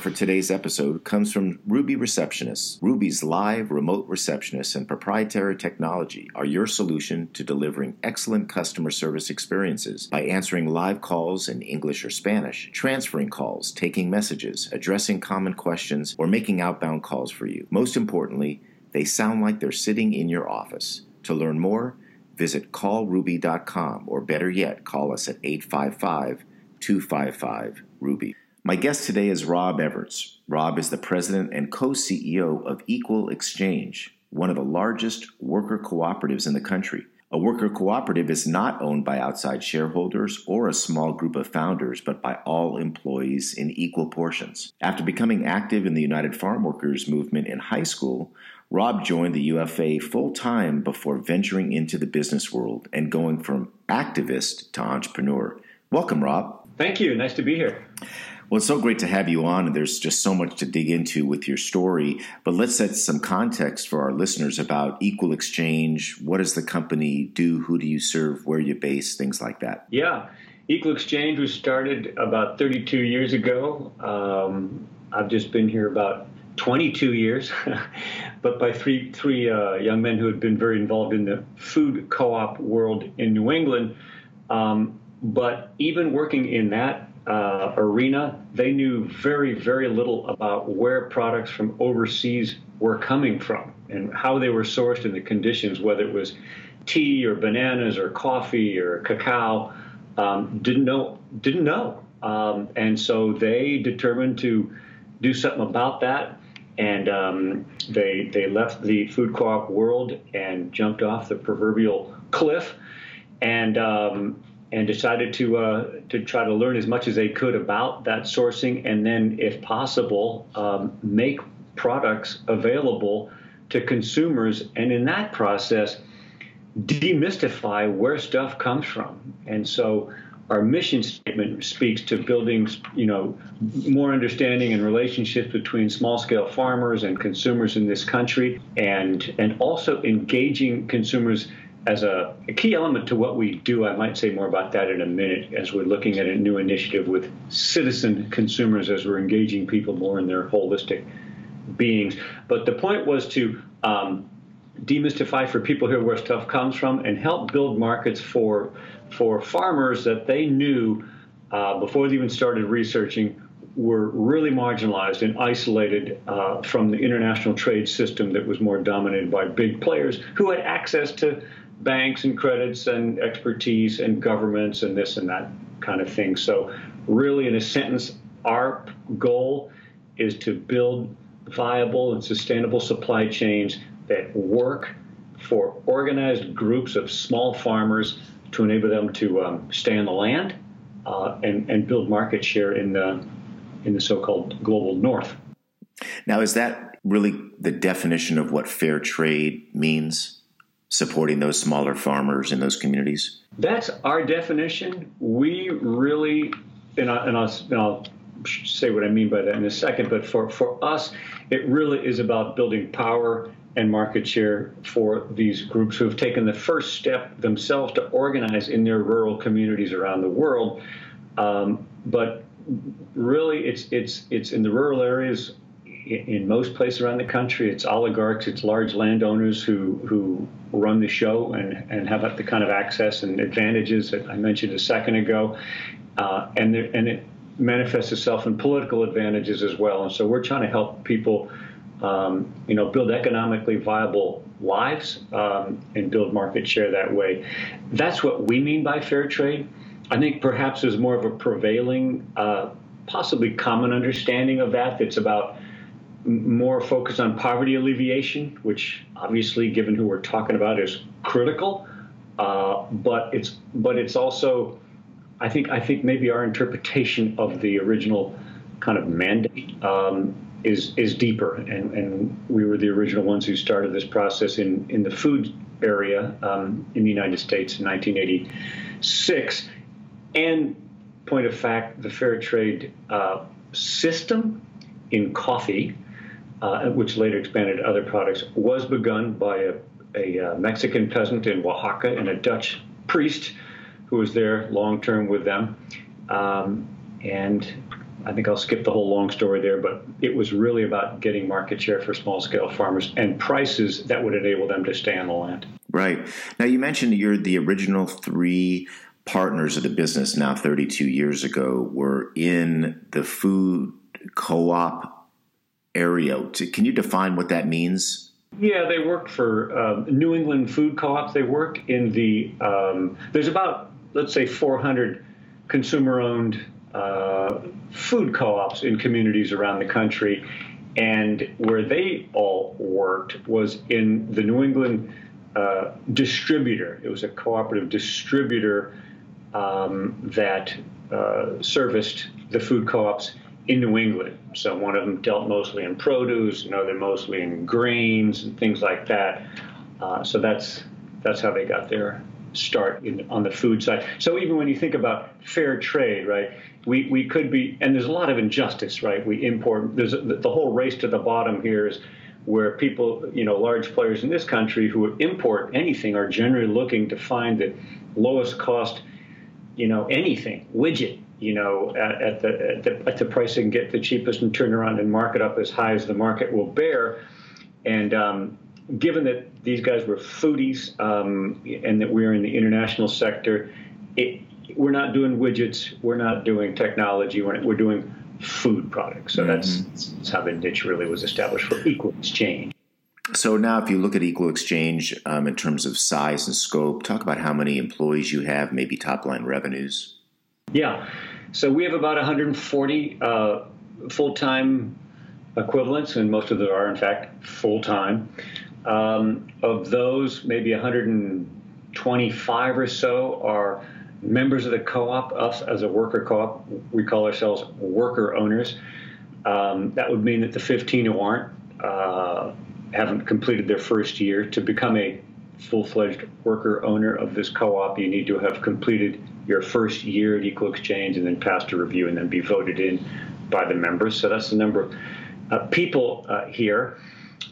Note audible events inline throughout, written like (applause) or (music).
For today's episode comes from Ruby Receptionists. Ruby's live remote receptionists and proprietary technology are your solution to delivering excellent customer service experiences by answering live calls in English or Spanish, transferring calls, taking messages, addressing common questions, or making outbound calls for you. Most importantly, they sound like they're sitting in your office. To learn more, visit callruby.com or better yet, call us at 855 255 Ruby. My guest today is Rob Everts. Rob is the president and co CEO of Equal Exchange, one of the largest worker cooperatives in the country. A worker cooperative is not owned by outside shareholders or a small group of founders, but by all employees in equal portions. After becoming active in the United Farm Workers movement in high school, Rob joined the UFA full time before venturing into the business world and going from activist to entrepreneur. Welcome, Rob. Thank you. Nice to be here. Well, it's so great to have you on, and there's just so much to dig into with your story. But let's set some context for our listeners about Equal Exchange. What does the company do? Who do you serve? Where you base? Things like that. Yeah, Equal Exchange was started about 32 years ago. Um, I've just been here about 22 years, (laughs) but by three three uh, young men who had been very involved in the food co-op world in New England. Um, but even working in that uh, arena, they knew very, very little about where products from overseas were coming from and how they were sourced and the conditions, whether it was tea or bananas or coffee or cacao. Um, didn't know, didn't know, um, and so they determined to do something about that. And um, they they left the food co-op world and jumped off the proverbial cliff, and um, and decided to uh, to try to learn as much as they could about that sourcing, and then, if possible, um, make products available to consumers, and in that process, demystify where stuff comes from. And so, our mission statement speaks to building, you know, more understanding and relationships between small-scale farmers and consumers in this country, and and also engaging consumers as a, a, key element to what we do, I might say more about that in a minute as we're looking at a new initiative with citizen consumers as we're engaging people more in their holistic beings. But the point was to um, demystify for people here where stuff comes from and help build markets for for farmers that they knew uh, before they even started researching were really marginalized and isolated uh, from the international trade system that was more dominated by big players who had access to banks and credits and expertise and governments and this and that kind of thing. So, really, in a sentence, our goal is to build viable and sustainable supply chains that work for organized groups of small farmers to enable them to um, stay on the land uh, and, and build market share in the in the so-called global north. Now, is that really the definition of what fair trade means? Supporting those smaller farmers in those communities? That's our definition. We really, and, I, and I'll, and I'll say what I mean by that in a second, but for, for us, it really is about building power and market share for these groups who have taken the first step themselves to organize in their rural communities around the world. Um, but really, it's it's it's in the rural areas in most places around the country, it's oligarchs, it's large landowners who who run the show and, and have the kind of access and advantages that I mentioned a second ago, uh, and there, and it manifests itself in political advantages as well. And so we're trying to help people, um, you know, build economically viable lives um, and build market share that way. That's what we mean by fair trade. I think perhaps there's more of a prevailing, uh, possibly common understanding of that. That's about more focus on poverty alleviation, which obviously, given who we're talking about, is critical. Uh, but it's but it's also, I think I think maybe our interpretation of the original kind of mandate um, is is deeper, and, and we were the original ones who started this process in in the food area um, in the United States in 1986. And point of fact, the fair trade uh, system in coffee, uh, which later expanded to other products, was begun by a, a, uh, Mexican peasant in Oaxaca and a Dutch priest who was there long term with them. Um, and I think I'll skip the whole long story there, but it was really about getting market share for small scale farmers and prices that would enable them to stay on the land. Right. Now, you mentioned you're the original three partners of the business now 32 years ago were in the food co op area. Can you define what that means? Yeah, they worked for um, New England Food Co-op. They work in the um, there's about let's say 400 consumer-owned uh, food co-ops in communities around the country, and where they all worked was in the New England uh, distributor. It was a cooperative distributor um, that uh, serviced the food co-ops in New England. So one of them dealt mostly in produce, another mostly in grains and things like that. Uh, so that's that's how they got their start in, on the food side. So even when you think about fair trade, right? We, we could be, and there's a lot of injustice, right? We import. There's the whole race to the bottom here is where people, you know, large players in this country who import anything are generally looking to find the lowest cost, you know, anything widget you know, at, at, the, at, the, at the price they can get the cheapest and turn around and mark it up as high as the market will bear. And um, given that these guys were foodies um, and that we're in the international sector, it, we're not doing widgets, we're not doing technology, we're, we're doing food products. So mm-hmm. that's, that's how the niche really was established for equal exchange. So now, if you look at Equal Exchange um, in terms of size and scope, talk about how many employees you have, maybe top line revenues. Yeah. So we have about 140 uh, full time equivalents, and most of them are, in fact, full time. Um, of those, maybe 125 or so are members of the co op. Us, as a worker co op, we call ourselves worker owners. Um, that would mean that the 15 who aren't uh, haven't completed their first year. To become a full fledged worker owner of this co op, you need to have completed your first year at Equal Exchange and then pass a review and then be voted in by the members. So that's the number of uh, people uh, here.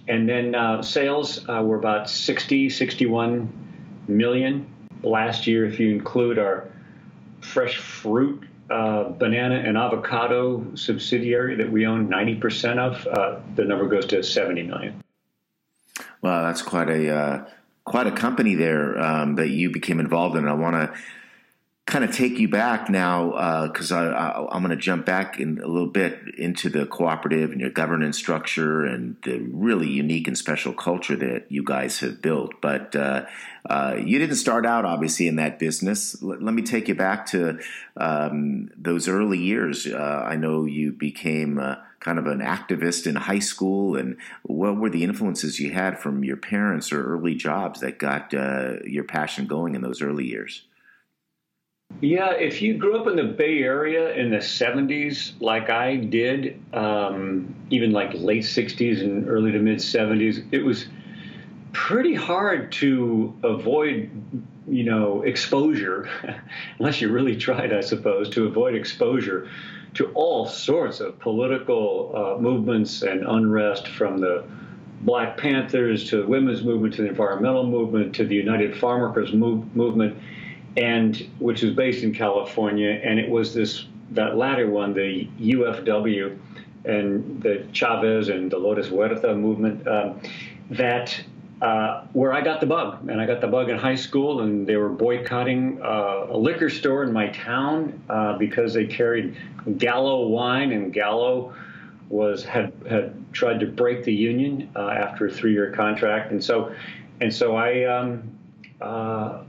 And then uh, sales uh, were about 60, 61 million last year, if you include our fresh fruit, uh, banana, and avocado subsidiary that we own 90% of. Uh, the number goes to 70 million. Well, that's quite a quite a company there um, that you became involved in. I want to kind of take you back now because uh, I, am going to jump back in a little bit into the cooperative and your governance structure and the really unique and special culture that you guys have built. But uh, uh, you didn't start out obviously in that business. L- let me take you back to um, those early years. Uh, I know you became uh, kind of an activist in high school, and what were the influences you had from your parents or early jobs that got uh, your passion going in those early years? Yeah, if you grew up in the Bay Area in the 70s, like I did, um, even like late 60s and early to mid 70s, it was pretty hard to avoid, you know, exposure, (laughs) unless you really tried, I suppose, to avoid exposure to all sorts of political uh, movements and unrest from the Black Panthers to the women's movement to the environmental movement to the United Farm Workers move, movement and which was based in California, and it was this that latter one, the UFW, and the Chavez and the Dolores Huerta movement, um, that uh, where I got the bug, and I got the bug in high school, and they were boycotting uh, a liquor store in my town uh, because they carried Gallo wine, and Gallo was had had tried to break the union uh, after a three-year contract, and so and so I. Um, uh,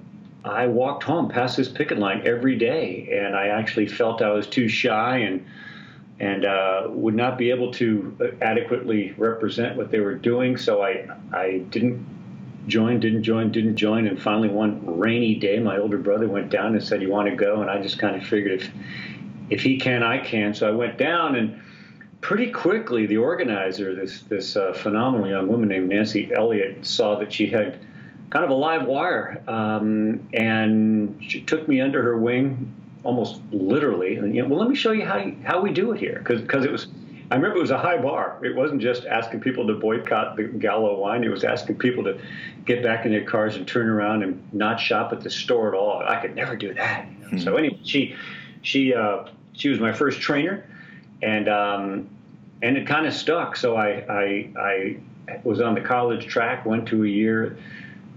I walked home past this picket line every day, and I actually felt I was too shy and and uh, would not be able to adequately represent what they were doing. So I I didn't join, didn't join, didn't join, and finally one rainy day, my older brother went down and said, "You want to go?" And I just kind of figured if if he can, I can. So I went down and pretty quickly, the organizer, this this uh, phenomenal young woman named Nancy Elliott, saw that she had kind of a live wire, um, and she took me under her wing, almost literally. And you know, well, let me show you how how we do it here, because it was. I remember it was a high bar. It wasn't just asking people to boycott the Gallo wine. It was asking people to get back in their cars and turn around and not shop at the store at all. I could never do that. You know? mm-hmm. So anyway, she she uh, she was my first trainer and um, and it kind of stuck. So I, I, I was on the college track, went to a year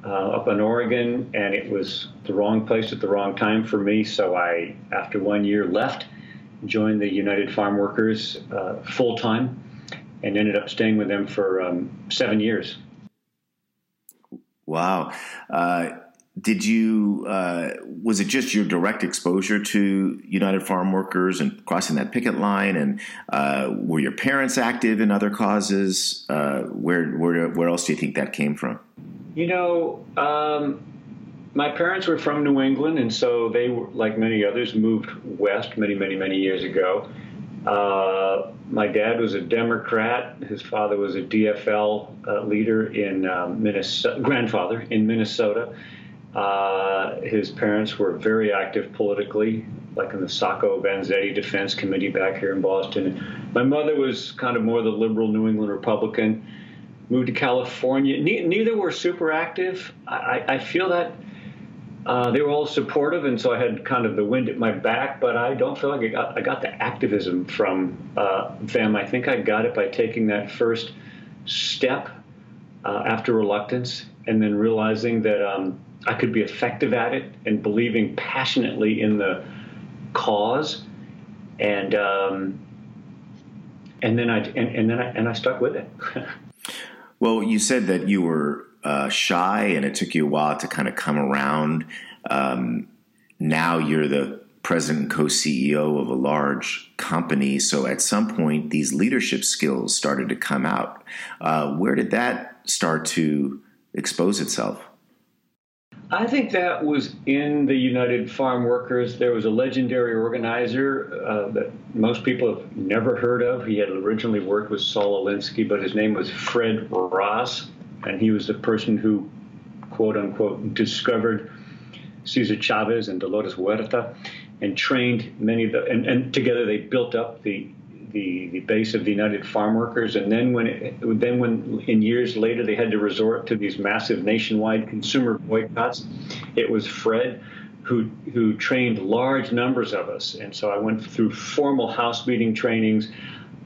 uh, up in Oregon, and it was the wrong place at the wrong time for me. So I, after one year, left, joined the United Farm Workers uh, full time, and ended up staying with them for um, seven years. Wow. Uh, did you uh, was it just your direct exposure to United Farm Workers and crossing that picket line, and uh, were your parents active in other causes? Uh, where where where else do you think that came from? You know, um, my parents were from New England, and so they like many others moved west many many many years ago. Uh, my dad was a Democrat. His father was a DFL uh, leader in um, Minnesota, grandfather in Minnesota uh, his parents were very active politically, like in the Sacco Vanzetti Defense Committee back here in Boston. My mother was kind of more the liberal New England Republican. Moved to California. Ne- neither were super active. I, I feel that uh, they were all supportive, and so I had kind of the wind at my back. But I don't feel like I got I got the activism from uh, them. I think I got it by taking that first step uh, after reluctance, and then realizing that. Um, I could be effective at it and believing passionately in the cause, and um, and then I and, and then I and I stuck with it. (laughs) well, you said that you were uh, shy, and it took you a while to kind of come around. Um, now you're the president and co-CEO of a large company. So at some point, these leadership skills started to come out. Uh, where did that start to expose itself? I think that was in the United Farm Workers. There was a legendary organizer uh, that most people have never heard of. He had originally worked with Saul Alinsky, but his name was Fred Ross, and he was the person who, quote unquote, discovered Cesar Chavez and Dolores Huerta and trained many of the, and, and together they built up the the, the base of the United Farm Workers, and then when it, then when in years later they had to resort to these massive nationwide consumer boycotts, it was Fred who who trained large numbers of us, and so I went through formal house meeting trainings,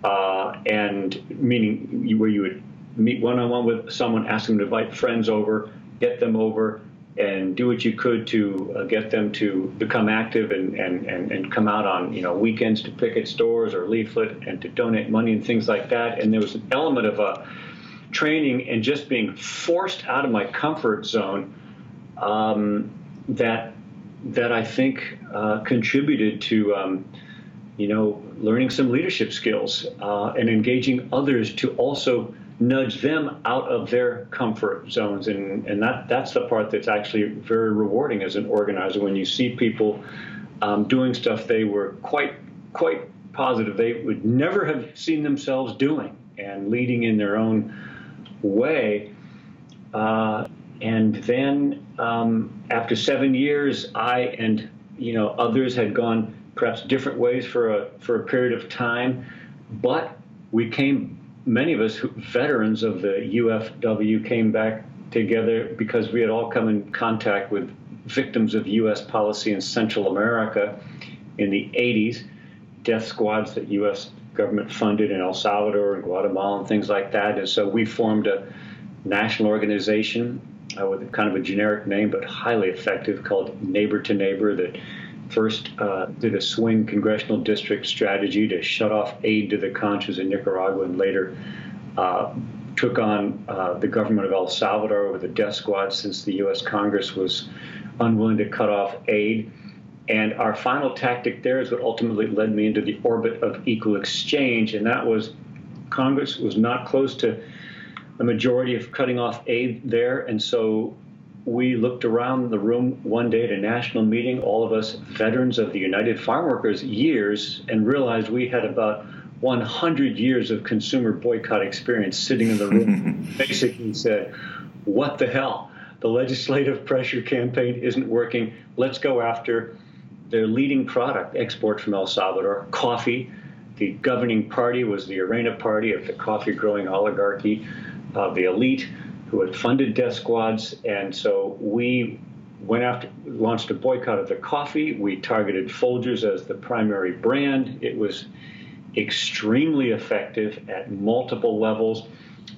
uh, and meaning where you would meet one on one with someone, ask them to invite friends over, get them over, and do what you could to uh, get them to become active and, and, and, and come out on you know weekends to picket stores or leaflet and to donate money and things like that. And there was an element of uh, training and just being forced out of my comfort zone um, that that I think uh, contributed to um, you know learning some leadership skills uh, and engaging others to also nudge them out of their comfort zones. And and that that's the part that's actually very rewarding as an organizer when you see people um, doing stuff they were quite quite positive they would never have seen themselves doing and leading in their own way. Uh, and then um, after seven years I and you know others had gone perhaps different ways for a for a period of time but we came many of us veterans of the UFW came back together because we had all come in contact with victims of U.S. policy in Central America in the 80s, death squads that U.S. government funded in El Salvador and Guatemala and things like that. And so we formed a national organization uh, with kind of a generic name but highly effective called Neighbor to Neighbor that first uh, did a swing congressional district strategy to shut off aid to the Contras in Nicaragua, and later uh, took on uh, the government of El Salvador with a death squad since the U.S. Congress was unwilling to cut off aid. And our final tactic there is what ultimately led me into the orbit of equal exchange, and that was Congress was not close to a majority of cutting off aid there, and so we looked around the room one day at a national meeting, all of us veterans of the United Farm Workers years, and realized we had about 100 years of consumer boycott experience sitting in the room (laughs) basically said, What the hell? The legislative pressure campaign isn't working. Let's go after their leading product export from El Salvador, coffee. The governing party was the Arena Party of the coffee growing oligarchy, uh, the elite who had funded death squads. And so we went after, launched a boycott of the coffee. We targeted Folgers as the primary brand. It was extremely effective at multiple levels.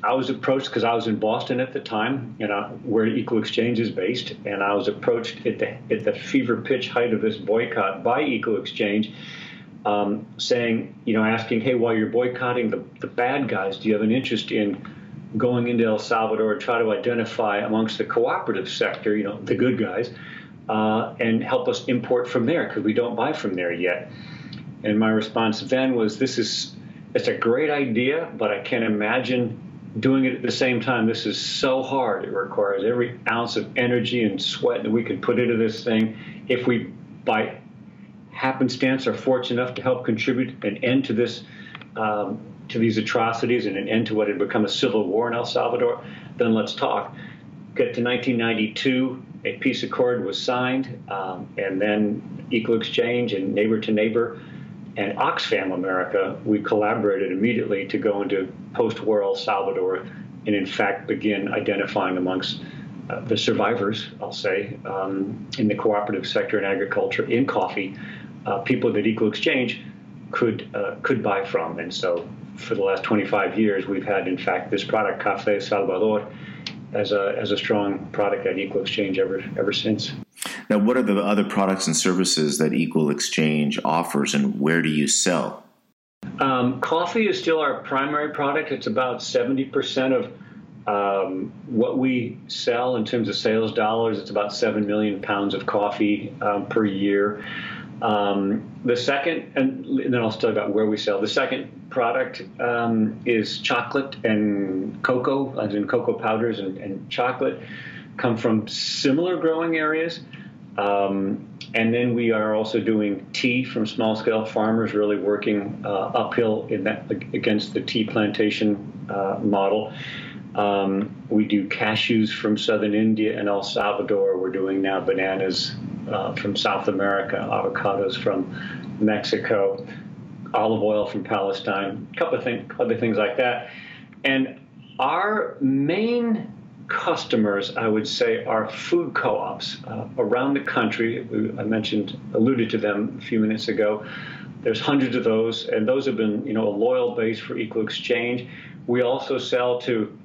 I was approached because I was in Boston at the time, you know, where Equal Exchange is based, and I was approached at the at the fever pitch height of this boycott by Equal Exchange, um, saying, you know, asking, hey, while you're boycotting the, the bad guys, do you have an interest in going into El Salvador and try to identify amongst the cooperative sector, you know, the good guys, uh, and help us import from there because we don't buy from there yet. And my response then was, this is it's a great idea, but I can't imagine doing it at the same time. This is so hard. It requires every ounce of energy and sweat that we can put into this thing. If we, by happenstance, are fortunate enough to help contribute an end to this, um, to these atrocities, and an end to what had become a civil war in El Salvador, then let's talk. Get to 1992, a peace accord was signed, um, and then Equal Exchange and Neighbor to Neighbor and Oxfam America, we collaborated immediately to go into post-war El Salvador and, in fact, begin identifying amongst uh, the survivors, I'll say, um, in the cooperative sector in agriculture, in coffee, uh, people that Equal Exchange could uh, could buy from. And so, for the last 25 years, we've had, in fact, this product, Café Salvador, as a as a strong product at Equal Exchange ever ever since. Now, what are the other products and services that Equal Exchange offers, and where do you sell? Um, coffee is still our primary product. It's about 70% of um, what we sell in terms of sales dollars. It's about 7 million pounds of coffee um, per year. Um, the second, and then I'll tell you about where we sell. The second product um, is chocolate and cocoa, as in cocoa powders and, and chocolate, come from similar growing areas. Um, and then we are also doing tea from small scale farmers, really working uh, uphill in that against the tea plantation uh, model. Um, we do cashews from southern India and El Salvador. We're doing now bananas uh, from South America, avocados from Mexico, olive oil from Palestine, a couple of other things like that. And our main customers, I would say, are food co-ops uh, around the country. I mentioned, alluded to them a few minutes ago. There's hundreds of those, and those have been, you know, a loyal base for Equal Exchange. We also sell to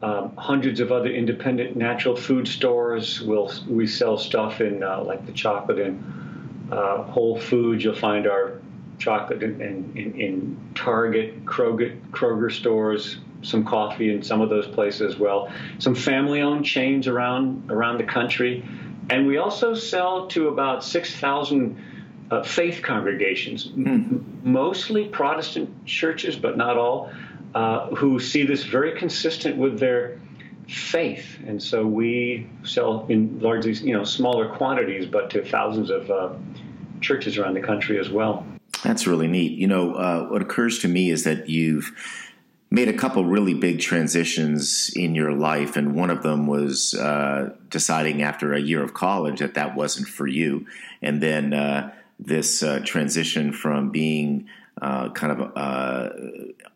um, hundreds of other independent natural food stores. We'll, we sell stuff in uh, like the chocolate in uh, Whole Foods. You'll find our chocolate in, in, in Target, Kroger, Kroger stores, some coffee in some of those places as well. Some family-owned chains around around the country, and we also sell to about six thousand uh, faith congregations, hmm. mostly Protestant churches, but not all, uh, who see this very consistent with their faith, and so we sell in largely you know smaller quantities, but to thousands of uh, churches around the country as well. That's really neat. You know, uh, what occurs to me is that you've made a couple really big transitions in your life, and one of them was uh, deciding after a year of college that that wasn't for you, and then uh, this uh, transition from being uh, kind of uh,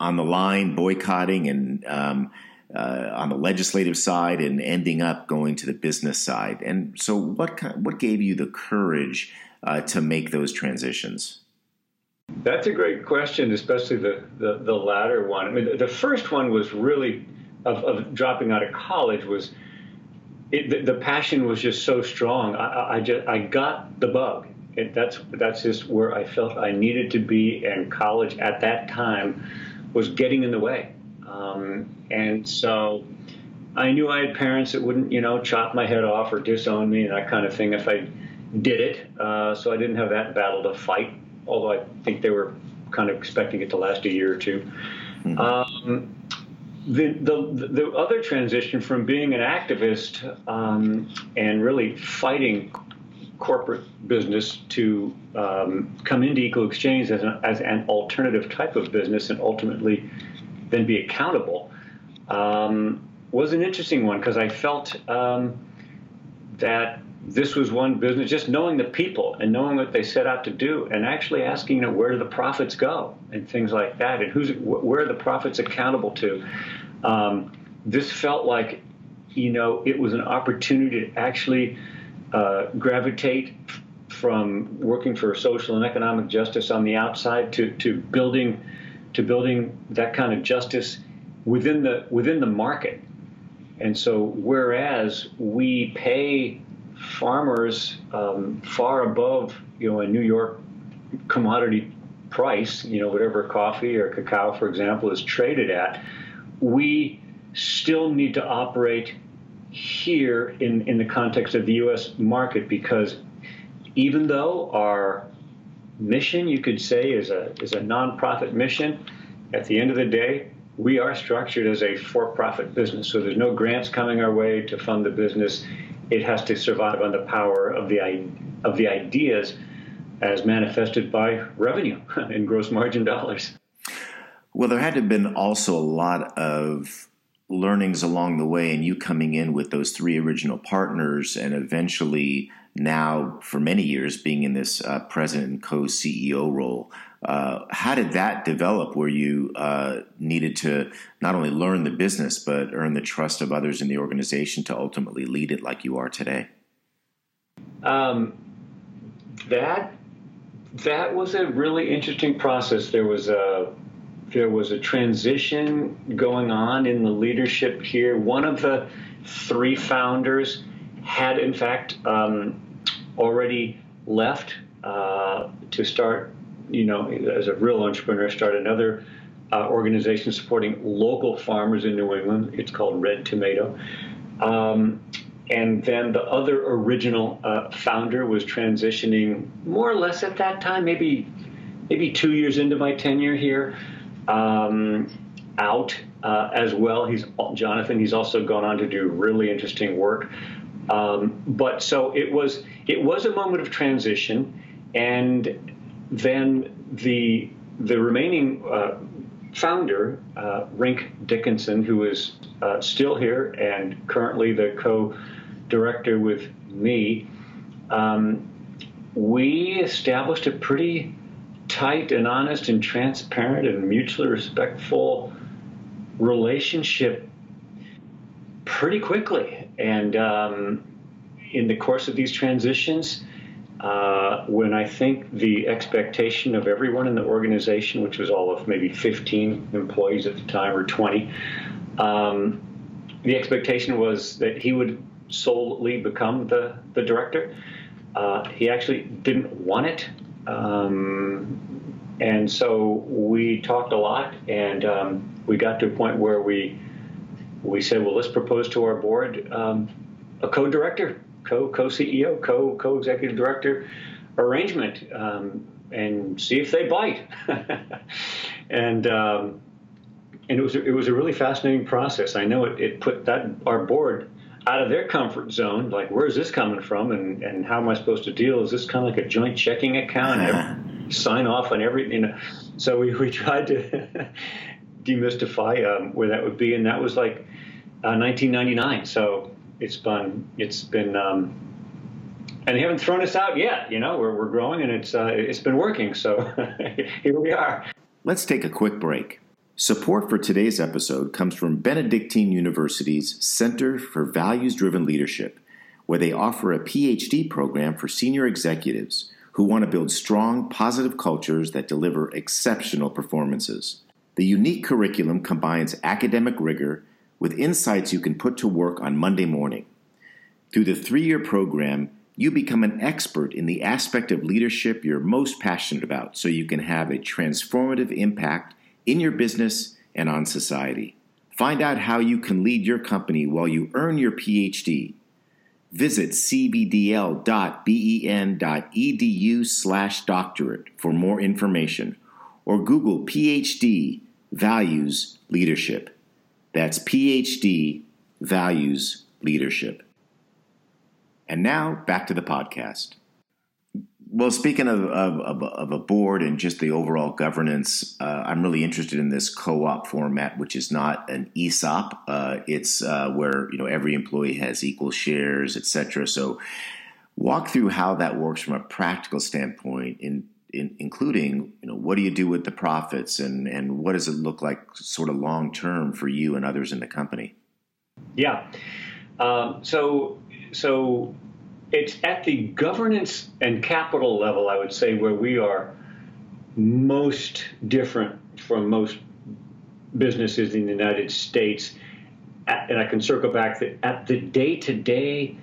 on the line, boycotting, and um, on the legislative side, and ending up going to the business side. And so, what what gave you the courage to make those transitions? That's a great question, especially the, the, the latter one. I mean, the first one was really of, of dropping out of college was it, the, the, passion was just so strong. I, I just I got the bug. It, that's that's just where I felt I needed to be, and college at that time was getting in the way. Um, and so I knew I had parents that wouldn't, you know, chop my head off or disown me and that kind of thing if I did it. Uh, so I didn't have that battle to fight although I think they were kind of expecting it to last a year or 2 mm-hmm. um, the, the, the other transition from being an activist um, and really fighting corporate business to um, come into Equal Exchange as an, as an alternative type of business and ultimately then be accountable um, was an interesting one because I felt um, that this was one business, just knowing the people and knowing what they set out to do, and actually asking, you know, where do the profits go and things like that, and who's where are the profits accountable to. Um, this felt like, you know, it was an opportunity to actually uh, gravitate from working for social and economic justice on the outside to, to building to building that kind of justice within the within the market. And so, whereas we pay farmers um, far above, you know, a New York commodity price, you know, whatever coffee or cacao, for example, is traded at, we still need to operate here in, in the context of the U.S. market because even though our mission, you could say, is a is a nonprofit mission, at the end of the day, we are structured as a for-profit business. So there's no grants coming our way to fund the business. It has to survive on the power of the of the ideas as manifested by revenue (laughs) and gross margin dollars. Well, there had to have been also a lot of learnings along the way and you coming in with those three original partners and eventually now for many years being in this uh, president and co-ceo role uh, how did that develop where you uh, needed to not only learn the business but earn the trust of others in the organization to ultimately lead it like you are today um, that that was a really interesting process there was a there was a transition going on in the leadership here. One of the three founders had, in fact, um, already left uh, to start, you know, as a real entrepreneur, start another uh, organization supporting local farmers in New England. It's called Red Tomato. Um, and then the other original uh, founder was transitioning more or less at that time, maybe maybe two years into my tenure here um, out uh, as well. He's Jonathan. He's also gone on to do really interesting work. Um, but so it was. It was a moment of transition, and then the the remaining uh, founder, uh, Rink Dickinson, who is uh, still here and currently the co-director with me. Um, we established a pretty tight and honest and transparent and mutually respectful relationship pretty quickly. And um, in the course of these transitions, uh, when I think the expectation of everyone in the organization, which was all of maybe 15 employees at the time or 20, um, the expectation was that he would solely become the, the director. Uh, he actually didn't want it. Um, and so we talked a lot, and um, we got to a point where we we said, well, let's propose to our board um, a co-director, co co CEO, co co executive director arrangement, um, and see if they bite. (laughs) and um, and it was it was a really fascinating process. I know it, it put that our board out of their comfort zone. Like, where's this coming from, and and how am I supposed to deal? Is this kind of like a joint checking account? (laughs) Sign off on every, you know. So we we tried to (laughs) demystify um, where that would be, and that was like uh, 1999. So it's been it's been. Um, and they haven't thrown us out yet. You know, we're, we're growing and it's uh, it's been working. So (laughs) here we are. Let's take a quick break. Support for today's episode comes from Benedictine University's Center for Values Driven Leadership, where they offer a PhD program for senior executives who want to build strong, positive cultures that deliver exceptional performances. The unique curriculum combines academic rigor with insights you can put to work on Monday morning. Through the three year program, you become an expert in the aspect of leadership you're most passionate about so you can have a transformative impact in your business and on society. Find out how you can lead your company while you earn your PhD. Visit cvdl.ben.edu slash doctorate for more information or Google PhD Values Leadership. That's PhD Values Leadership. And now back to the podcast. Well, speaking of, of, of, a board and just the overall governance, uh, I'm really interested in this co-op format, which is not an ESOP. Uh, it's uh, where you know every employee has equal shares, etc. So, walk through how that works from a practical standpoint, in, in, including you know what do you do with the profits, and and what does it look like, sort of long term for you and others in the company. Yeah. Um, so so it's at the governance and capital level, I would say, where we are most different from most businesses in the United States. and I can circle back that at the day to day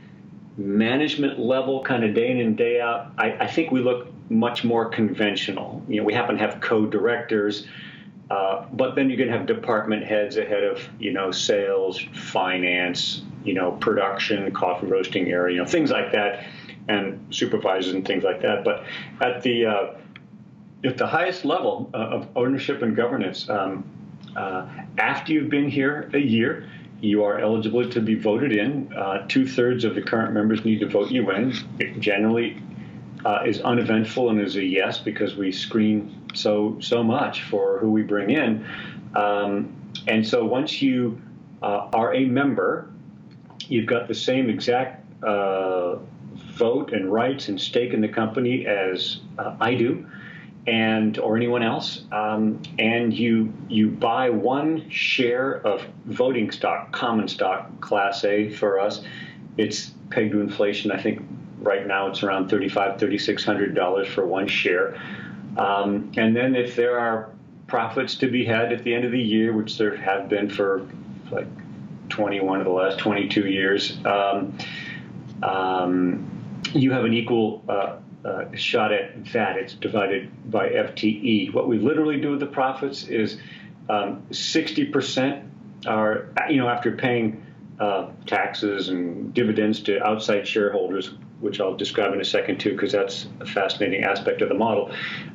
management level, kind of day in and day out, I, I, think we look much more conventional. You know, we happen to have co-directors, uh, but then going to have department heads ahead of you know sales, finance, you know, production, coffee roasting area, you know, things like that, and supervisors and things like that. But at the uh, at the highest level uh, of ownership and governance, um, uh, after you've been here a year, you are eligible to be voted in. Uh, Two thirds of the current members need to vote you in. Generally uh, is uneventful and is a yes because we screen so so much for who we bring in. Um, and so once you uh, are a member, you've got the same exact uh, vote and rights and stake in the company as uh, I do, and or anyone else. Um, and you you buy one share of voting stock, common stock, Class A for us. It's pegged to inflation. I think right now it's around thirty-five, thirty-six hundred dollars for one share. Um, and then if there are profits to be had at the end of the year, which there have been for like 21 of the last 22 years, um, um, you have an equal uh, uh, shot at that. It's divided by FTE. What we literally do with the profits is um, 60% are, you know, after paying uh, taxes and dividends to outside shareholders, which I'll describe in a second too, because that's a fascinating aspect of the model.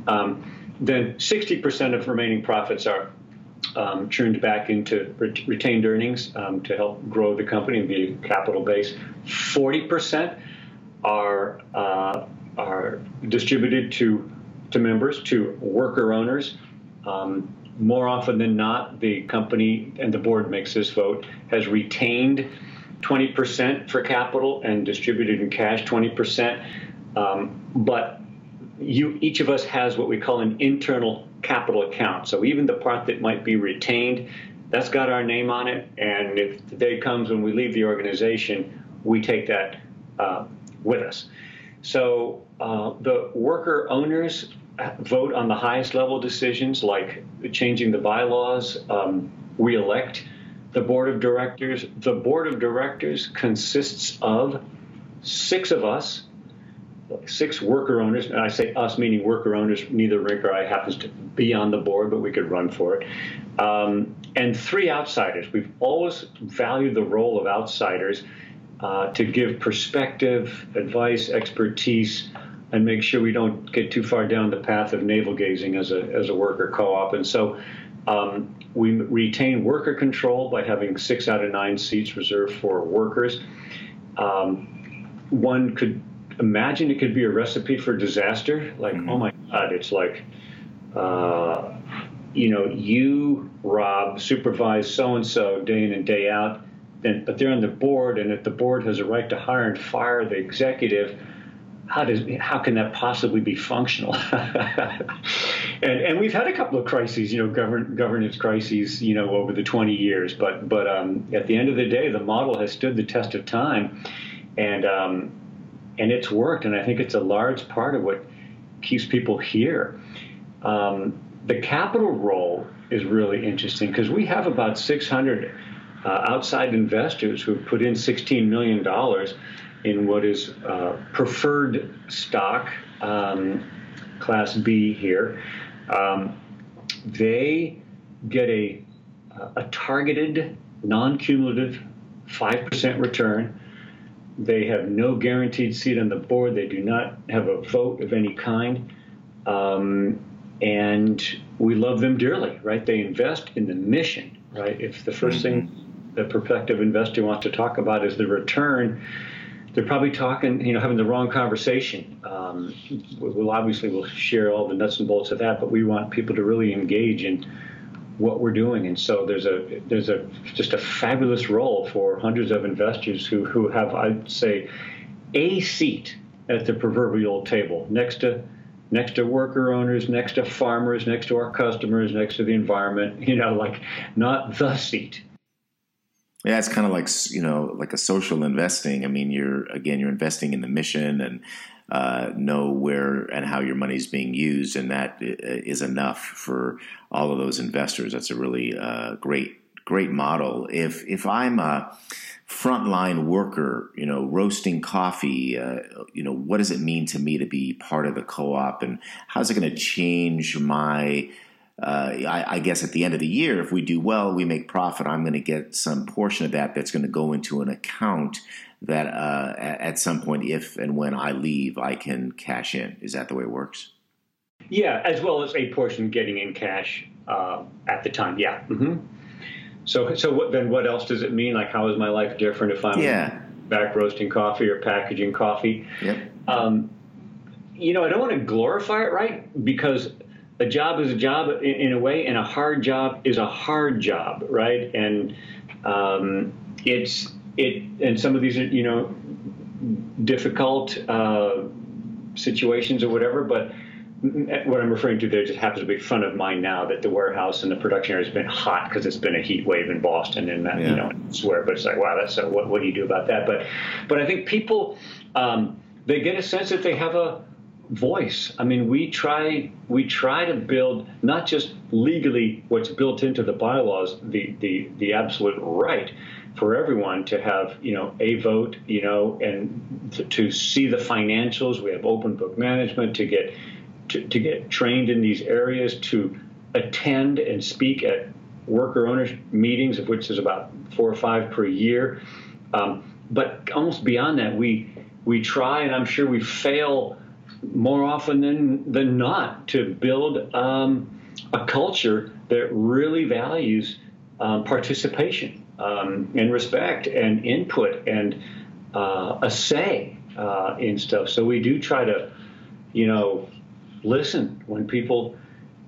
Um, then 60% of remaining profits are um, churned back into retained earnings um, to help grow the company and be capital base. Forty percent are uh, are distributed to to members, to worker owners. Um, more often than not, the company and the board makes this vote has retained 20% for capital and distributed in cash 20%. Um, but you, each of us has what we call an internal capital account. So even the part that might be retained, that's got our name on it. And if the day comes when we leave the organization, we take that uh, with us. So uh, the worker owners vote on the highest level decisions like changing the bylaws. Um, we elect the board of directors. The board of directors consists of six of us six worker owners, and I say us meaning worker owners, neither Rink or I happens to be on the board, but we could run for it. Um, and three outsiders. We've always valued the role of outsiders uh, to give perspective, advice, expertise, and make sure we don't get too far down the path of navel gazing as a, as a worker co op. And so um, we retain worker control by having six out of nine seats reserved for workers. Um, one could imagine it could be a recipe for disaster. Like, mm-hmm. oh my God, it's like, uh, you know, you, Rob, supervise so and so day in and day out, then, but they're on the board, and if the board has a right to hire and fire the executive, how does how can that possibly be functional? (laughs) and and we've had a couple of crises, you know, govern, governance crises, you know, over the 20 years. But but um, at the end of the day, the model has stood the test of time, and um, and it's worked. And I think it's a large part of what keeps people here. Um, the capital role is really interesting because we have about 600 uh, outside investors who put in $16 million in what is uh, preferred stock, um, Class B here. Um, they get a, a targeted, non cumulative 5% return they have no guaranteed seat on the board. They do not have a vote of any kind. Um, and we love them dearly, right? They invest in the mission, right? If the 1st mm-hmm. thing the prospective investor wants to talk about is the return, they're probably talking, you know, having the wrong conversation. Um, we'll obviously we'll share all the nuts and bolts of that, but we want people to really engage in what we're doing. And so there's a there's a just a fabulous role for hundreds of investors who who have I'd say a seat at the proverbial table next to next to worker owners, next to farmers, next to our customers, next to the environment. You know, like not the seat. Yeah, it's kind of like you know, like a social investing. I mean, you're again, you're investing in the mission and uh, know where and how your money is being used, and that is enough for all of those investors. That's a really uh, great, great model. If if I'm a frontline worker, you know, roasting coffee, uh, you know, what does it mean to me to be part of the co-op, and how's it going to change my uh, I, I, guess at the end of the year, if we do well, we make profit. I'm going to get some portion of that that's going to go into an account that uh, at some point, if and when I leave, I can cash in. Is that the way it works? Yeah, as well as a portion getting in cash uh, at the time. Yeah. Mm-hmm. So, so what, then what else does it mean? Like, how is my life different if I'm yeah. back roasting coffee or packaging coffee? Yep. Um, you know, I don't want to glorify it, right? Because a job is a job in, in, a way, and a hard job is a hard job, right? And um, it's it, and some of these are you know difficult uh, situations or whatever, but what I'm referring to there just happens to be front of mind now that the warehouse and the production area has been hot because it's been a heat wave in Boston and that, yeah. you know swear but it's like wow that's so what, what do you do about that but but I think people um, they get a sense that they have a voice. I mean, we try we try to build not just legally what's built into the bylaws, the the the absolute right for everyone to have you know a vote, you know, and to, to see the financials. We have open book management to get to, to get trained in these areas to attend and speak at worker owners meetings, of which there's about four or five per year. Um, but almost beyond that, we we try, and I'm sure we fail more often than than not to build um, a culture that really values um, participation um, and respect and input and uh, a say uh, in stuff. So we do try to, you know, listen when people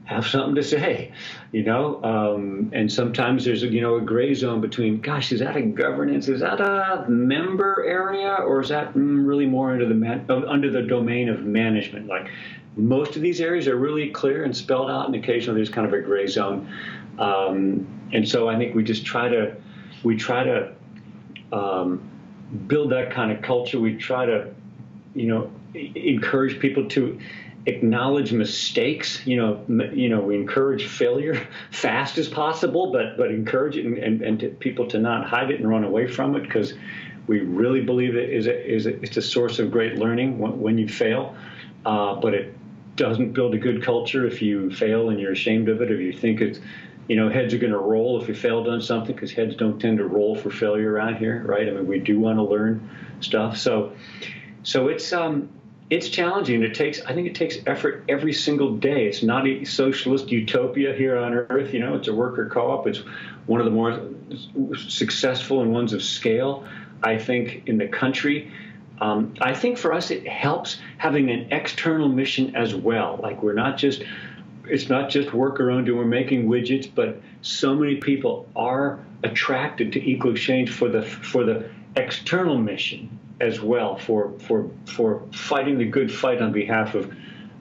have something to say, you know. Um, and sometimes there's you know a gray zone between, gosh, is that a governance? Is that a member area, or is that mm, really more under the man, under the domain of management? Like most of these areas are really clear and spelled out, and occasionally there's kind of a gray zone. Um, and so I think we just try to we try to um, build that kind of culture. We try to you know encourage people to acknowledge mistakes. You know, you know, we encourage failure (laughs) fast as possible, but but encourage it and, and, and to people to not hide it and run away from it because we really believe it is a, is a, it's a source of great learning when, when you fail. Uh, but it doesn't build a good culture if you fail and you're ashamed of it, or you think it's you know, heads are going to roll if you failed on something because heads don't tend to roll for failure around here, right? I mean, we do want to learn stuff. So, so it's um, it's challenging. It takes, I think, it takes effort every single day. It's not a socialist utopia here on Earth. You know, it's a worker co-op. It's one of the more successful and ones of scale, I think, in the country. Um, I think for us, it helps having an external mission as well. Like we're not just, it's not just worker owned and we're making widgets, but so many people are attracted to Equal Exchange for the for the external mission as well for for for fighting the good fight on behalf of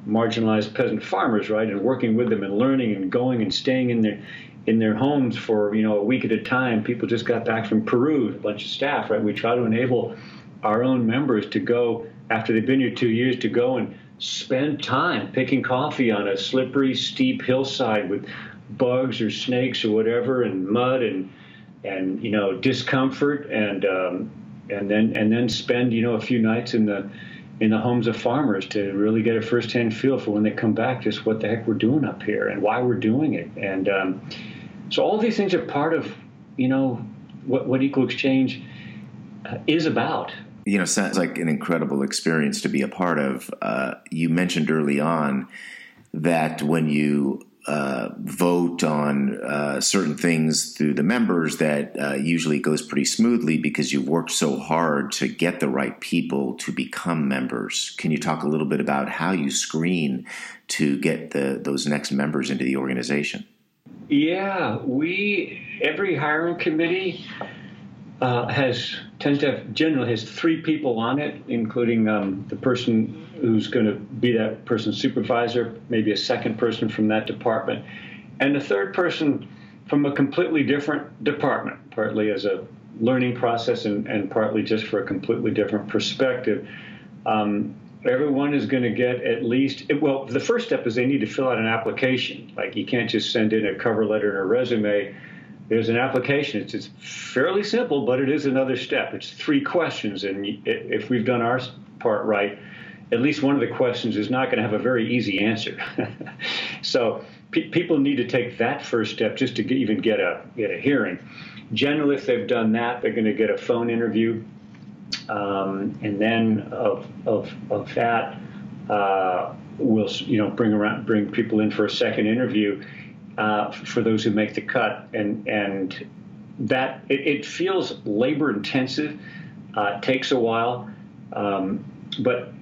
marginalized peasant farmers, right, and working with them and learning and going and staying in their in their homes for you know a week at a time. People just got back from Peru, a bunch of staff, right. We try to enable our own members to go after they've been here two years to go and spend time picking coffee on a slippery, steep hillside with bugs or snakes or whatever, and mud and and you know discomfort and um, and then and then spend you know a few nights in the in the homes of farmers to really get a firsthand feel for when they come back just what the heck we're doing up here and why we're doing it. And um, so all these things are part of you know what what equal exchange uh, is about. You know sounds like an incredible experience to be a part of. Uh, you mentioned early on that when you uh, vote on uh, certain things through the members that uh, usually goes pretty smoothly because you've worked so hard to get the right people to become members. Can you talk a little bit about how you screen to get the, those next members into the organization? Yeah, we every hiring committee uh, has tends to have generally has three people on it, including um, the person who's going to be that person's supervisor, maybe a second person from that department, and a third person from a completely different department, partly as a learning process and, and partly just for a completely different perspective. Um, everyone is going to get at least well the first step is they need to fill out an application. Like you can't just send in a cover letter and a resume there's an application. It's, it's fairly simple, but it is another step. It's three questions, and if we've done our part right, at least one of the questions is not going to have a very easy answer. (laughs) so pe- people need to take that first step just to get, even get a get a hearing. Generally, if they've done that, they're going to get a phone interview, um, and then of of of that, uh, we'll you know bring around bring people in for a second interview uh, for those who make the cut, and and that it, it feels labor intensive, uh, takes a while, um, but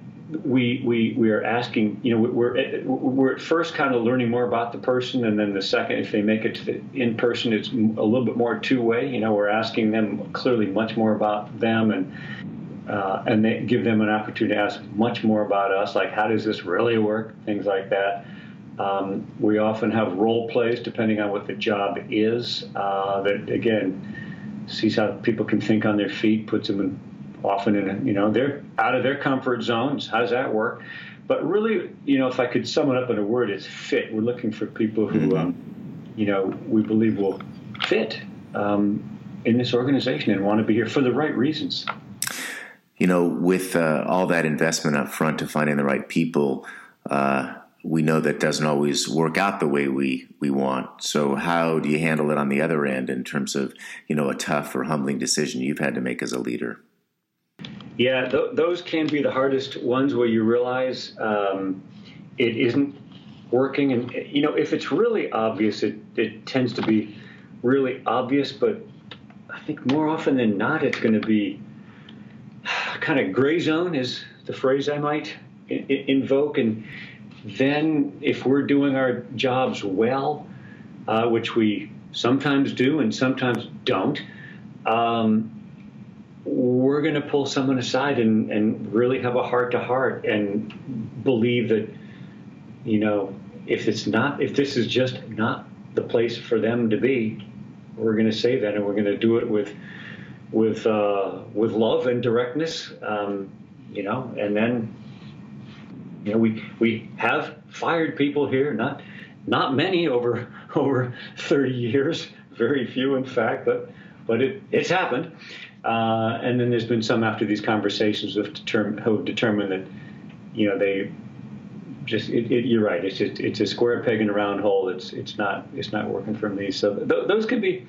we we we are asking you know we're at, we're at first kind of learning more about the person and then the second if they make it to the in person it's a little bit more two way you know we're asking them clearly much more about them and uh, and they give them an opportunity to ask much more about us like how does this really work? Things like that um, we often have role plays depending on what the job is. Uh, that again sees how people can think on their feet, puts them in, often in you know they're out of their comfort zones. How does that work? But really, you know, if I could sum it up in a word, it's fit. We're looking for people who, mm-hmm. um, you know, we believe will fit um, in this organization and want to be here for the right reasons. You know, with uh, all that investment up front to finding the right people. Uh, we know that doesn't always work out the way we, we want. So how do you handle it on the other end in terms of, you know, a tough or humbling decision you've had to make as a leader? Yeah, th- those can be the hardest ones where you realize um, it isn't working. And, you know, if it's really obvious, it, it tends to be really obvious, but I think more often than not, it's going to be kind of gray zone is the phrase I might in- invoke. And, then if we're doing our jobs well, uh, which we sometimes do and sometimes don't, um, we're going to pull someone aside and, and really have a heart to heart and believe that, you know, if it's not, if this is just not the place for them to be, we're going to say that and we're going to do it with, with, uh, with love and directness, um, you know, and then you know, we we have fired people here, not not many over (laughs) over 30 years, very few in fact, but but it, it's happened. Uh, and then there's been some after these conversations who've, determined, determined that, you know, they just it, it, you're right. It's just it's a square peg in a round hole. It's it's not it's not working for me. So th- those can be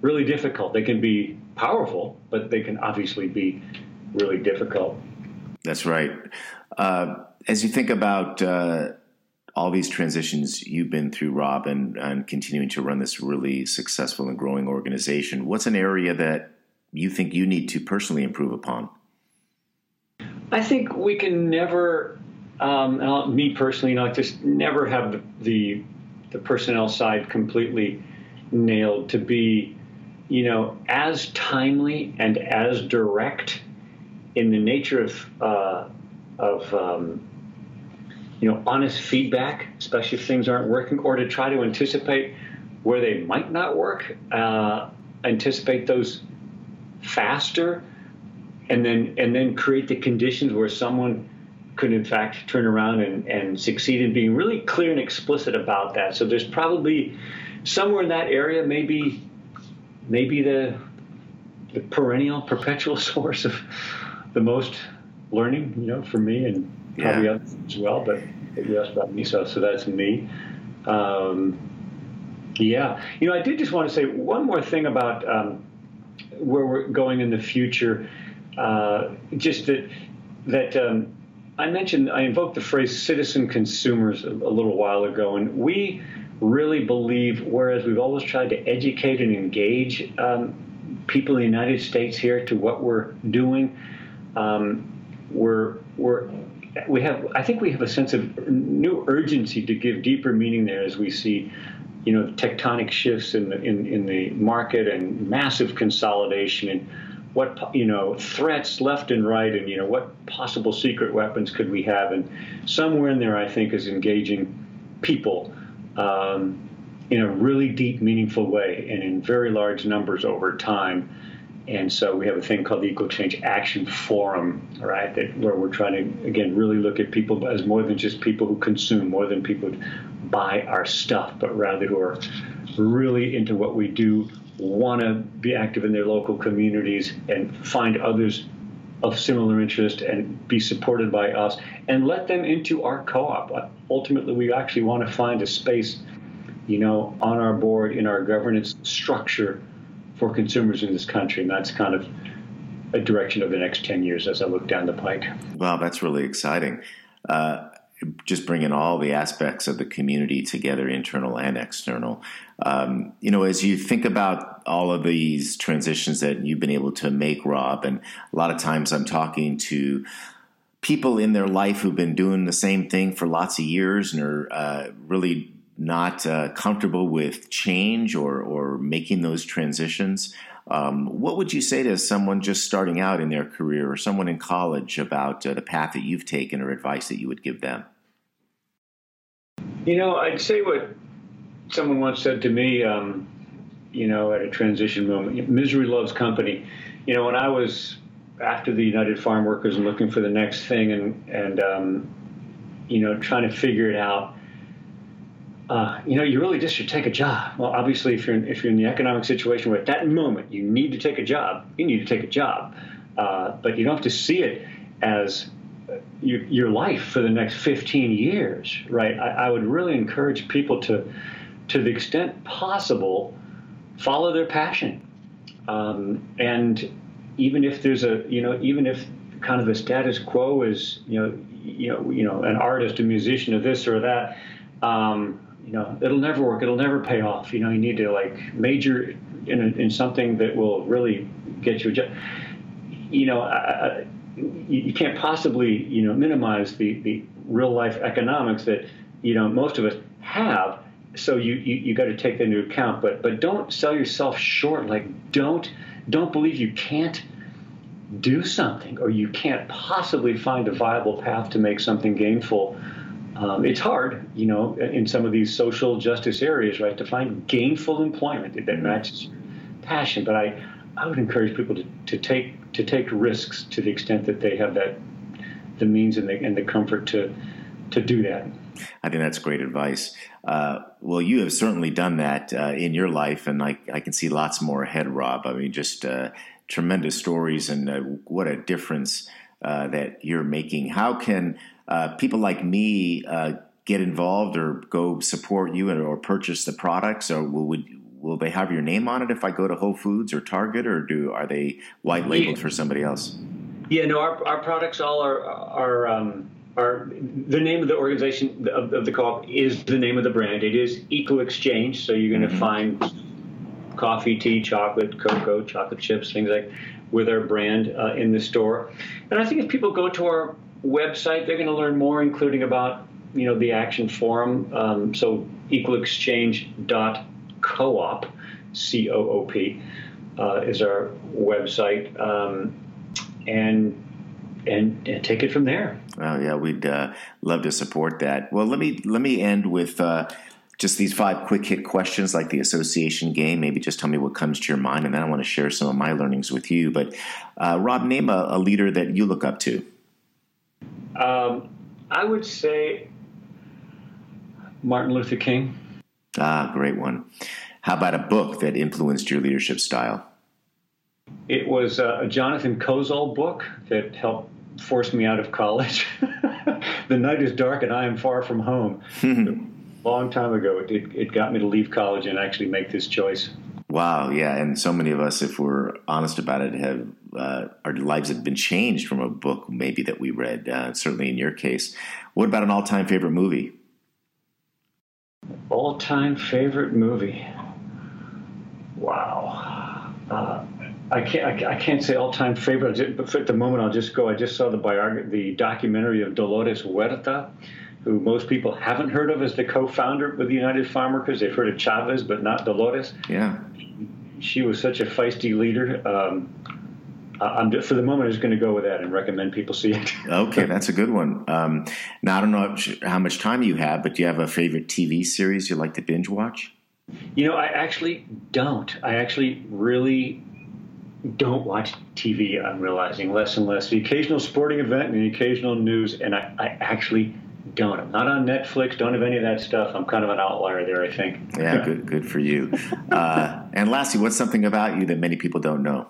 really difficult. They can be powerful, but they can obviously be really difficult. That's right. Uh, as you think about uh, all these transitions you've been through, Rob, and, and continuing to run this really successful and growing organization, what's an area that you think you need to personally improve upon? I think we can never, um, me personally, know, just never have the, the, the personnel side completely nailed to be, you know, as timely and as direct in the nature of uh, of um, you know, honest feedback, especially if things aren't working, or to try to anticipate where they might not work, uh, anticipate those faster, and then and then create the conditions where someone could in fact turn around and, and succeed in being really clear and explicit about that. So there's probably somewhere in that area, maybe maybe the the perennial, (laughs) perpetual source of the most learning, you know, for me and probably yeah. others as well, but you asked about me, so, so that's me. Um, yeah, you know, I did just want to say one more thing about um, where we're going in the future. Uh, just that that um, I mentioned, I invoked the phrase "citizen consumers" a, a, little while ago, and we really believe, whereas we've always tried to educate and engage um, people in the United States here to what we're doing, um, we're we're we have I think we have a sense of new urgency to give deeper meaning there as we see you know tectonic shifts in the in, in the market and massive consolidation and what you know threats left and right and you know what possible secret weapons could we have. And somewhere in there I think is engaging people um, in a really deep meaningful way and in very large numbers over time and so we have a thing called the Equal Exchange Action Forum, right? That where we're trying to again really look at people as more than just people who consume, more than people who buy our stuff, but rather who are really into what we do, want to be active in their local communities, and find others of similar interest and be supported by us, and let them into our co-op. Uh, ultimately, we actually want to find a space, you know, on our board in our governance structure for consumers in this country, and that's kind of a direction of the next 10 years as I look down the pike. Wow, that's really exciting. Uh, just bringing all the aspects of the community together, internal and external. Um, you know, as you think about all of these transitions that you've been able to make, Rob, and a lot of times I'm talking to people in their life who've been doing the same thing for lots of years and are uh, really not uh, comfortable with change or, or making those transitions, um, what would you say to someone just starting out in their career or someone in college about uh, the path that you've taken or advice that you would give them? You know, I'd say what someone once said to me, um, you know, at a transition moment misery loves company. You know, when I was after the United Farm Workers and looking for the next thing and, and um, you know, trying to figure it out uh, you know, you really just should take a job. Well, obviously, if you're in, if you're in the economic situation where at that moment you need to take a job, you need to take a job. Uh, but you don't have to see it as uh, your, your life for the next 15 years, right? I, I would really encourage people to, to the extent possible, follow their passion. Um, and even if there's a, you know, even if kind of the status quo is, you know, you know, you know, an artist, a musician, or this or that. Um, you know, it'll never work. It'll never pay off. You know, you need to like major in, a, in something that will really get you a job. You know, I, I, you can't possibly, you know, minimize the, the real life economics that, you know, most of us have. So you, you, you got to take that into account, but, but don't sell yourself short. Like don't, don't believe you can't do something or you can't possibly find a viable path to make something gainful um, it's hard, you know, in some of these social justice areas, right, to find gainful employment that matches your passion. But I, I would encourage people to, to take to take risks to the extent that they have that the means and the and the comfort to to do that. I think that's great advice. Uh, well, you have certainly done that uh, in your life, and I, I, can see lots more ahead, Rob. I mean, just uh, tremendous stories, and uh, what a difference uh, that you're making. How can uh, people like me uh, get involved or go support you or purchase the products, or will would, will they have your name on it if I go to Whole Foods or Target, or do are they white labeled yeah. for somebody else? Yeah, no, our, our products all are are um, are the name of the organization of, of, the co-op is the name of the brand. It is Equal Exchange, so you're going to mm-hmm. find coffee, tea, chocolate, cocoa, chocolate chips, things like with our brand uh, in the store. And I think if people go to our website. They're going to learn more, including about you know the Action Forum. Um, so equalexchange.coop, C O O P, uh, is our website, um, and, and, and take it from there. Well, yeah, we'd uh, love to support that. Well, let me let me end with. Uh, just these five quick hit questions like the association game. Maybe just tell me what comes to your mind, and then I want to share some of my learnings with you. But uh, Rob, name a, a leader that you look up to. Um, I would say Martin Luther King. Ah, great one. How about a book that influenced your leadership style? It was a Jonathan Kozol book that helped force me out of college. (laughs) the night is dark and I am far from home. a (laughs) long time ago, it, it got me to leave college and actually make this choice. Wow, yeah, and so many of us, if we're honest about it, have uh, our lives have been changed from a book maybe that we read. Uh, certainly, in your case, what about an all-time favorite movie? All time favorite movie. Wow. Uh, I can't. I, can't say all-time favorite. But at the moment, I'll just go. I just saw the biography, the documentary of Dolores Huerta, who most people haven't heard of as the co-founder with the United Farm Workers. They've heard of Chavez, but not Dolores. Yeah. She was such a feisty leader. Um, I'm just, for the moment, I'm just going to go with that and recommend people see it. (laughs) okay, that's a good one. Um, now, I don't know how much time you have, but do you have a favorite TV series you like to binge watch? You know, I actually don't. I actually really don't watch TV. I'm realizing less and less. The occasional sporting event and the occasional news, and I, I actually don't. I'm not on Netflix. Don't have any of that stuff. I'm kind of an outlier there. I think. Yeah, good, good for you. Uh, and lastly, what's something about you that many people don't know?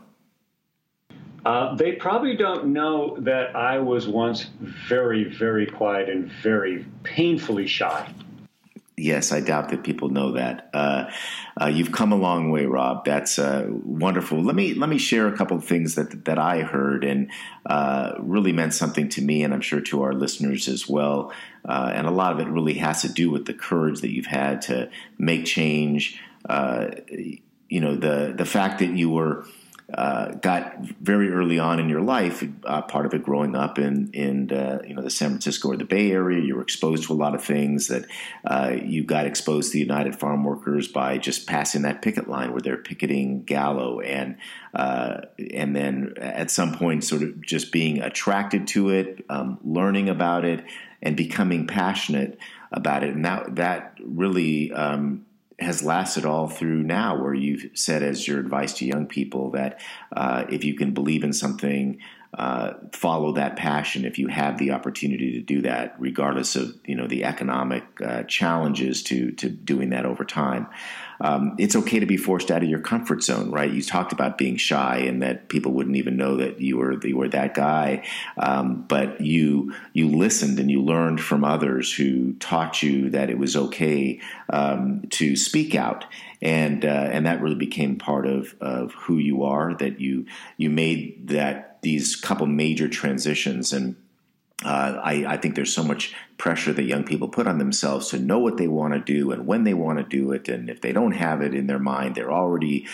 Uh, they probably don't know that I was once very, very quiet and very painfully shy. Yes, I doubt that people know that. Uh, uh, you've come a long way, Rob. That's uh, wonderful. Let me let me share a couple of things that that I heard and uh, really meant something to me, and I'm sure to our listeners as well. Uh, and a lot of it really has to do with the courage that you've had to make change. Uh, you know, the the fact that you were uh, got very early on in your life, uh, part of it growing up in in uh, you know the San Francisco or the Bay Area, you were exposed to a lot of things that uh, you got exposed to the United Farm Workers by just passing that picket line where they're picketing Gallo, and uh, and then at some point, sort of just being attracted to it, um, learning about it, and becoming passionate about it, and that that really. Um, has lasted all through now, where you've said as your advice to young people that uh, if you can believe in something, uh, follow that passion. If you have the opportunity to do that, regardless of you know the economic uh, challenges to to doing that over time um, it's okay to be forced out of your comfort zone, right? You talked about being shy and that people wouldn't even know that you were you were that guy, um, but you you listened and you learned from others who taught you that it was okay um, to speak out and uh, and that really became part of of who you are. That you you made that these couple major transitions and uh, I, I, think there's so much pressure that young people put on themselves to know what they want to do and when they want to do it. And if they don't have it in their mind, they're already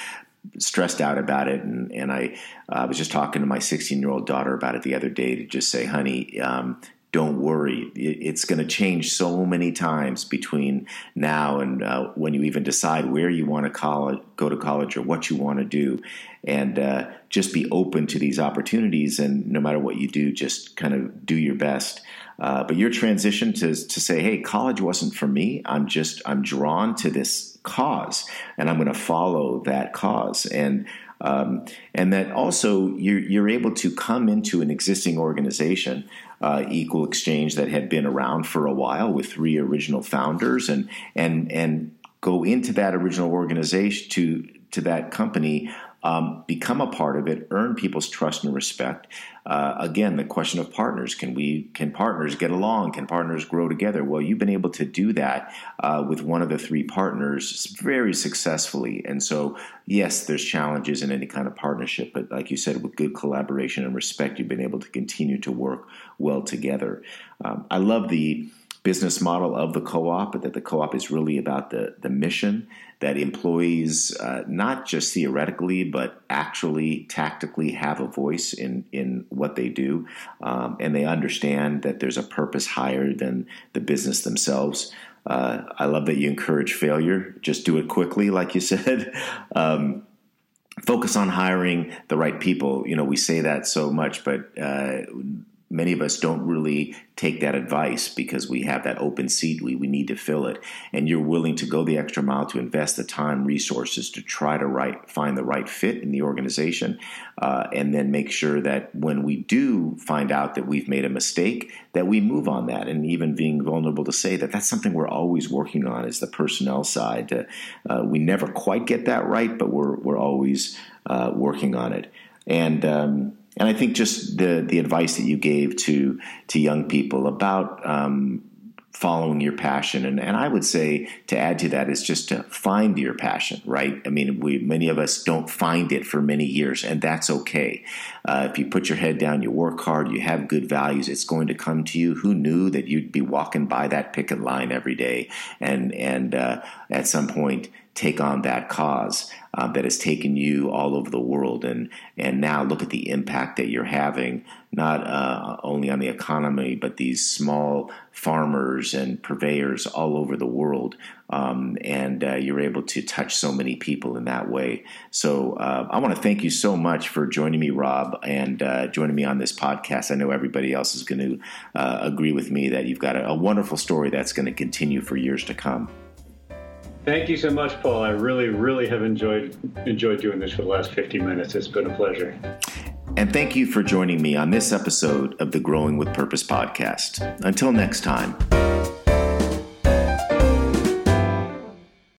stressed out about it. And, and I uh, was just talking to my 16 year old daughter about it the other day to just say, honey, um, don't worry. It's going to change so many times between now and uh, when you even decide where you want to college, go to college or what you want to do. And uh, just be open to these opportunities. And no matter what you do, just kind of do your best. Uh, but your transition to, to say, hey, college wasn't for me. I'm just, I'm drawn to this cause and I'm going to follow that cause. And um, and that also you're, you're, able to come into an existing organization, uh, Equal Exchange, that had been around for a while with three original founders, and and and go into that original organization to to that company um, become a part of it, earn people's trust and respect. Uh, again, the question of partners: can we can partners get along? Can partners grow together? Well, you've been able to do that uh, with one of the three partners very successfully. And so, yes, there's challenges in any kind of partnership, but like you said, with good collaboration and respect, you've been able to continue to work well together. Um, I love the business model of the co-op, but that the co-op is really about the, the mission that employees, uh, not just theoretically, but actually tactically have a voice in, in what they do. Um, and they understand that there's a purpose higher than the business themselves. Uh, I love that you encourage failure. Just do it quickly, like you (laughs) said. Um, focus on hiring the right people. You know, we say that so much, but uh, many of us don't really take that advice because we have that open seat we, we need to fill it. And you're willing to go the extra mile to invest the time resources to try to right, find the right fit in the organization uh, and then make sure that when we do find out that we've made a mistake that we move on that. And even being vulnerable to say that that's something we're always working on is the personnel side. To, uh, we never quite get that right but we're, we're always uh, working on it. And um, and I think just the the advice that you gave to to young people about um, following your passion. And, and I would say to add to that is just to find your passion, right? I mean, we many of us don't find it for many years, and that's okay. Uh, if you put your head down, you work hard, you have good values, it's going to come to you. Who knew that you'd be walking by that picket line every day and and uh, at some point take on that cause uh, that has taken you all over the world. And and now look at the impact that you're having not uh, only on the economy but these small farmers and purveyors all over the world. Um, and uh, you're able to touch so many people in that way. So uh, I want to thank you so much for joining me Rob and uh, joining me on this podcast. I know everybody else is going to uh, agree with me that you've got a, a wonderful story that's going to continue for years to come. Thank you so much, Paul. I really, really have enjoyed enjoyed doing this for the last 50 minutes. It's been a pleasure. And thank you for joining me on this episode of the Growing with Purpose podcast. Until next time.